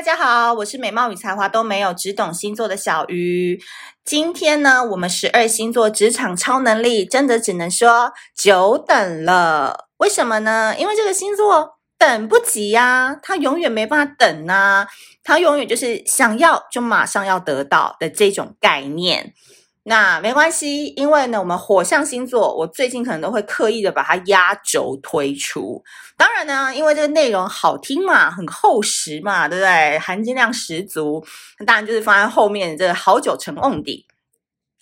大家好，我是美貌与才华都没有，只懂星座的小鱼。今天呢，我们十二星座职场超能力，真的只能说久等了。为什么呢？因为这个星座等不及呀，他永远没办法等呐，他永远就是想要就马上要得到的这种概念。那没关系，因为呢，我们火象星座，我最近可能都会刻意的把它压轴推出。当然呢，因为这个内容好听嘛，很厚实嘛，对不对？含金量十足，当然就是放在后面这好久成瓮底。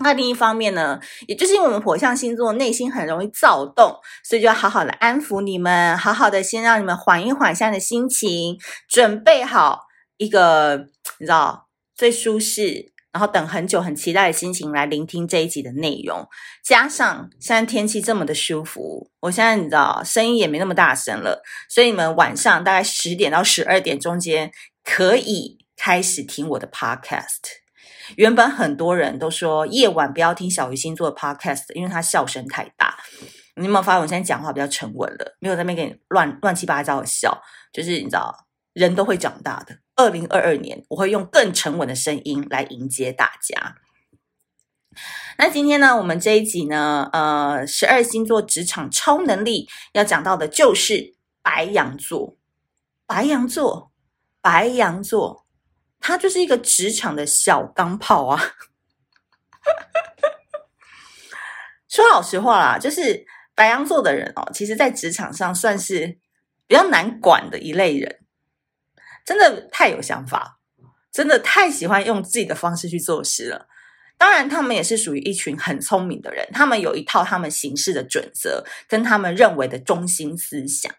那另一方面呢，也就是因为我们火象星座内心很容易躁动，所以就要好好的安抚你们，好好的先让你们缓一缓现在的心情，准备好一个你知道最舒适。然后等很久，很期待的心情来聆听这一集的内容，加上现在天气这么的舒服，我现在你知道声音也没那么大声了，所以你们晚上大概十点到十二点中间可以开始听我的 podcast。原本很多人都说夜晚不要听小鱼星座的 podcast，因为他笑声太大。你有没有发现我现在讲话比较沉稳了，没有在那边给你乱乱七八糟的笑，就是你知道。人都会长大的。二零二二年，我会用更沉稳的声音来迎接大家。那今天呢，我们这一集呢，呃，十二星座职场超能力要讲到的就是白羊座。白羊座，白羊座，它就是一个职场的小钢炮啊。说老实话啦，就是白羊座的人哦，其实在职场上算是比较难管的一类人。真的太有想法，真的太喜欢用自己的方式去做事了。当然，他们也是属于一群很聪明的人，他们有一套他们行事的准则，跟他们认为的中心思想。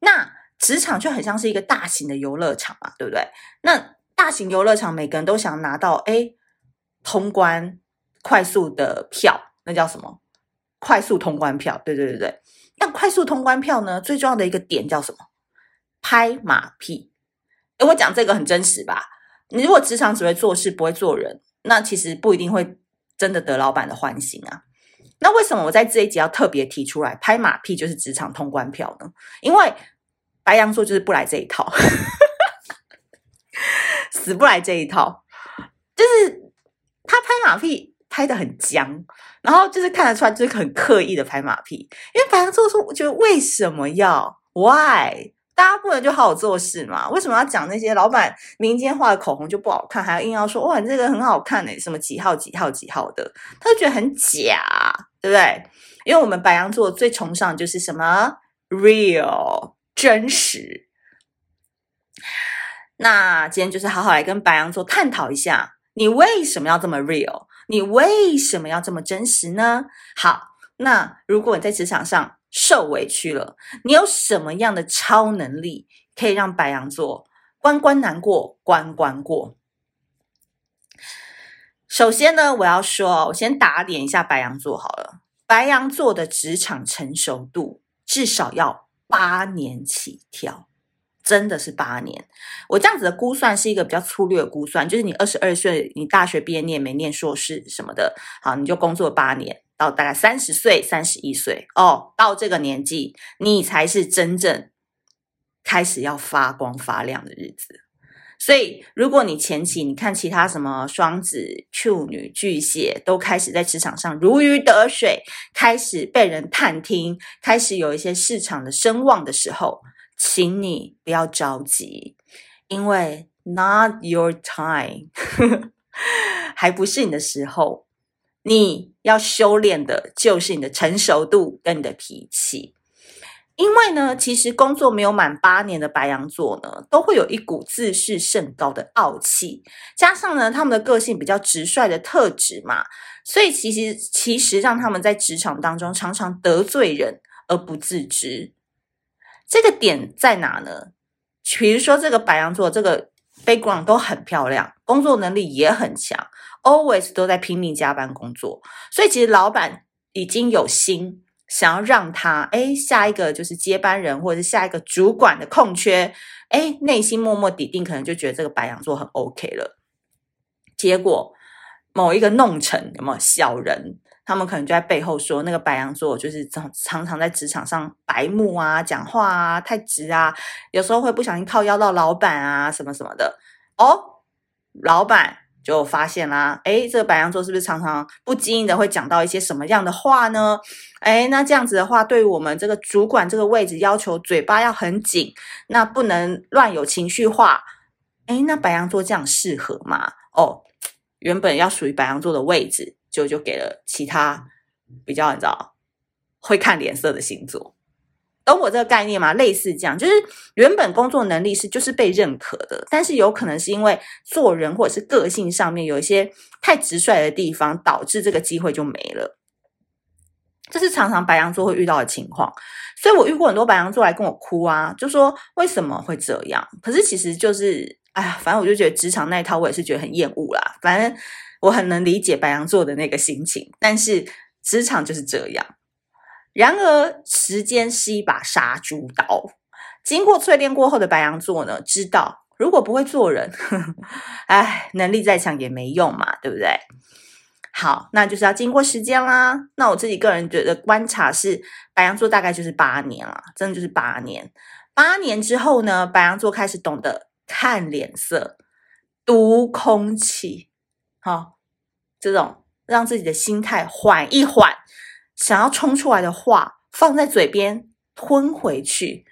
那职场就很像是一个大型的游乐场嘛，对不对？那大型游乐场，每个人都想拿到哎，通关快速的票，那叫什么？快速通关票。对对对对。那快速通关票呢？最重要的一个点叫什么？拍马屁。我讲这个很真实吧？你如果职场只会做事不会做人，那其实不一定会真的得老板的欢心啊。那为什么我在这一集要特别提出来，拍马屁就是职场通关票呢？因为白羊座就是不来这一套，死不来这一套，就是他拍马屁拍得很僵，然后就是看得出来就是很刻意的拍马屁。因为白羊座说，我觉得为什么要 Why？大家不能就好好做事嘛？为什么要讲那些老板民间画的口红就不好看，还要硬要说哇，你这个很好看诶，什么几号几号几号的，他就觉得很假，对不对？因为我们白羊座最崇尚就是什么 real 真实。那今天就是好好来跟白羊座探讨一下，你为什么要这么 real？你为什么要这么真实呢？好，那如果你在职场上，受委屈了，你有什么样的超能力可以让白羊座关关难过关关过？首先呢，我要说，我先打点一下白羊座好了。白羊座的职场成熟度至少要八年起跳，真的是八年。我这样子的估算是一个比较粗略的估算，就是你二十二岁，你大学毕业，你也没念硕士什么的，好，你就工作八年。到大概三十岁、三十一岁哦，到这个年纪，你才是真正开始要发光发亮的日子。所以，如果你前期你看其他什么双子、处女、巨蟹都开始在职场上如鱼得水，开始被人探听，开始有一些市场的声望的时候，请你不要着急，因为 not your time，还不是你的时候。你要修炼的就是你的成熟度跟你的脾气，因为呢，其实工作没有满八年的白羊座呢，都会有一股自视甚高的傲气，加上呢，他们的个性比较直率的特质嘛，所以其实其实让他们在职场当中常常得罪人而不自知。这个点在哪呢？比如说这个白羊座，这个 background 都很漂亮，工作能力也很强。Always 都在拼命加班工作，所以其实老板已经有心想要让他，诶，下一个就是接班人或者是下一个主管的空缺，诶，内心默默底定可能就觉得这个白羊座很 OK 了。结果某一个弄臣有没有小人，他们可能就在背后说那个白羊座就是常常常在职场上白目啊，讲话啊太直啊，有时候会不小心靠腰到老板啊什么什么的哦，老板就发现啦，诶，这个白羊座是不是常常不经意的会讲到一些什么样的话呢？诶，那这样子的话，对于我们这个主管这个位置要求嘴巴要很紧，那不能乱有情绪化。诶，那白羊座这样适合吗？哦。原本要属于白羊座的位置，就就给了其他比较你知道会看脸色的星座，懂我这个概念吗？类似这样，就是原本工作能力是就是被认可的，但是有可能是因为做人或者是个性上面有一些太直率的地方，导致这个机会就没了。这是常常白羊座会遇到的情况，所以我遇过很多白羊座来跟我哭啊，就说为什么会这样？可是其实就是。哎呀，反正我就觉得职场那一套，我也是觉得很厌恶啦。反正我很能理解白羊座的那个心情，但是职场就是这样。然而，时间是一把杀猪刀。经过淬炼过后的白羊座呢，知道如果不会做人，哎，能力再强也没用嘛，对不对？好，那就是要经过时间啦。那我自己个人觉得观察是，白羊座大概就是八年了，真的就是八年。八年之后呢，白羊座开始懂得。看脸色，读空气，好、哦，这种让自己的心态缓一缓，想要冲出来的话放在嘴边吞回去，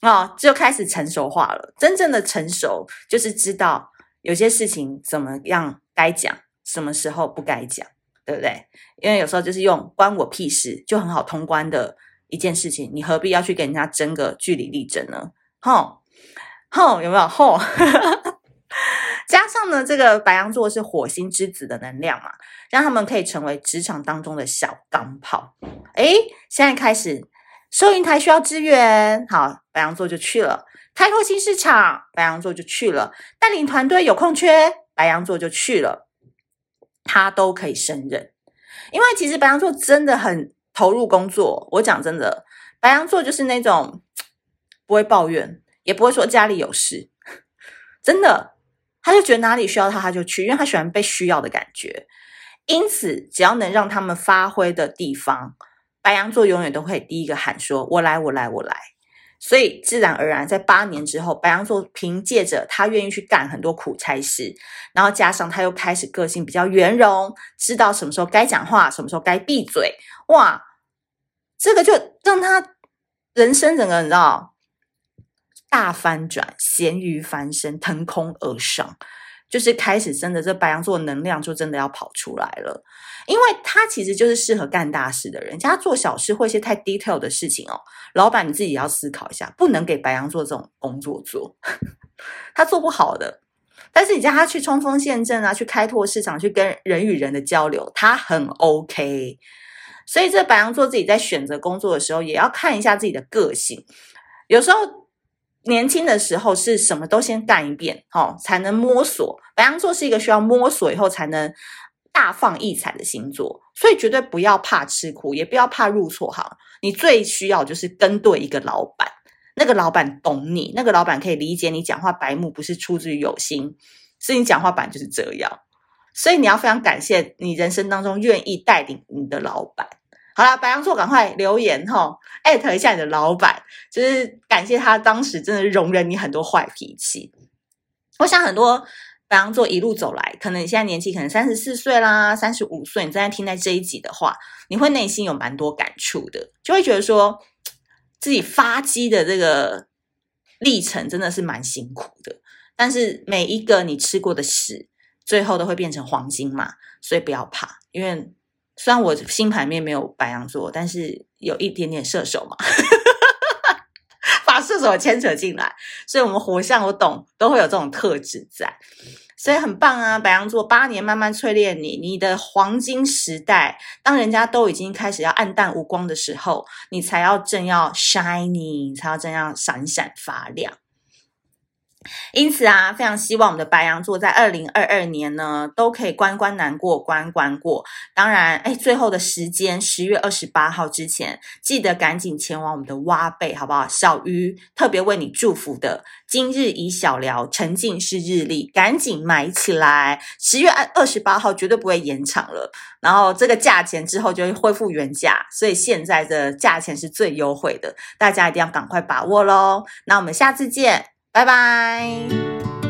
啊、就开始成熟化了。真正的成熟，就是知道有些事情怎么样该讲，什么时候不该讲，对不对？因为有时候就是用关我屁事就很好通关的一件事情，你何必要去跟人家争个据理力争呢？吼、吼，有没有吼？加上呢，这个白羊座是火星之子的能量嘛，让他们可以成为职场当中的小钢炮。诶，现在开始，收银台需要支援，好，白羊座就去了；开拓新市场，白羊座就去了；带领团队有空缺，白羊座就去了。他都可以胜任，因为其实白羊座真的很投入工作。我讲真的，白羊座就是那种 不会抱怨。也不会说家里有事，真的，他就觉得哪里需要他，他就去，因为他喜欢被需要的感觉。因此，只要能让他们发挥的地方，白羊座永远都会第一个喊说：“我来，我来，我来。”所以，自然而然，在八年之后，白羊座凭借着他愿意去干很多苦差事，然后加上他又开始个性比较圆融，知道什么时候该讲话，什么时候该闭嘴。哇，这个就让他人生整个你知道。大翻转，咸鱼翻身，腾空而上，就是开始真的这白羊座能量就真的要跑出来了，因为他其实就是适合干大事的人，家做小事或一些太 detail 的事情哦，老板你自己也要思考一下，不能给白羊座这种工作做，他做不好的。但是你叫他去冲锋陷阵啊，去开拓市场，去跟人与人的交流，他很 OK。所以这白羊座自己在选择工作的时候，也要看一下自己的个性，有时候。年轻的时候是什么都先干一遍，哦，才能摸索。白羊座是一个需要摸索以后才能大放异彩的星座，所以绝对不要怕吃苦，也不要怕入错行。你最需要就是跟对一个老板，那个老板懂你，那个老板可以理解你讲话白目不是出自于有心，是你讲话本来就是这样。所以你要非常感谢你人生当中愿意带领你的老板。好啦，白羊座赶快留言哈，艾特一下你的老板，就是感谢他当时真的容忍你很多坏脾气。我想很多白羊座一路走来，可能你现在年纪可能三十四岁啦，三十五岁，你正在听在这一集的话，你会内心有蛮多感触的，就会觉得说自己发迹的这个历程真的是蛮辛苦的。但是每一个你吃过的屎，最后都会变成黄金嘛，所以不要怕，因为。虽然我星盘面没有白羊座，但是有一点点射手嘛，把射手牵扯进来，所以我们火象我懂，都会有这种特质在，所以很棒啊！白羊座八年慢慢淬炼你，你的黄金时代，当人家都已经开始要黯淡无光的时候，你才要正要 shining，才要正要闪闪发亮。因此啊，非常希望我们的白羊座在二零二二年呢，都可以关关难过关关过。当然，哎，最后的时间十月二十八号之前，记得赶紧前往我们的挖贝，好不好？小鱼特别为你祝福的，今日已小聊，沉浸式日历，赶紧买起来。十月二二十八号绝对不会延长了，然后这个价钱之后就会恢复原价，所以现在的价钱是最优惠的，大家一定要赶快把握喽。那我们下次见。拜拜。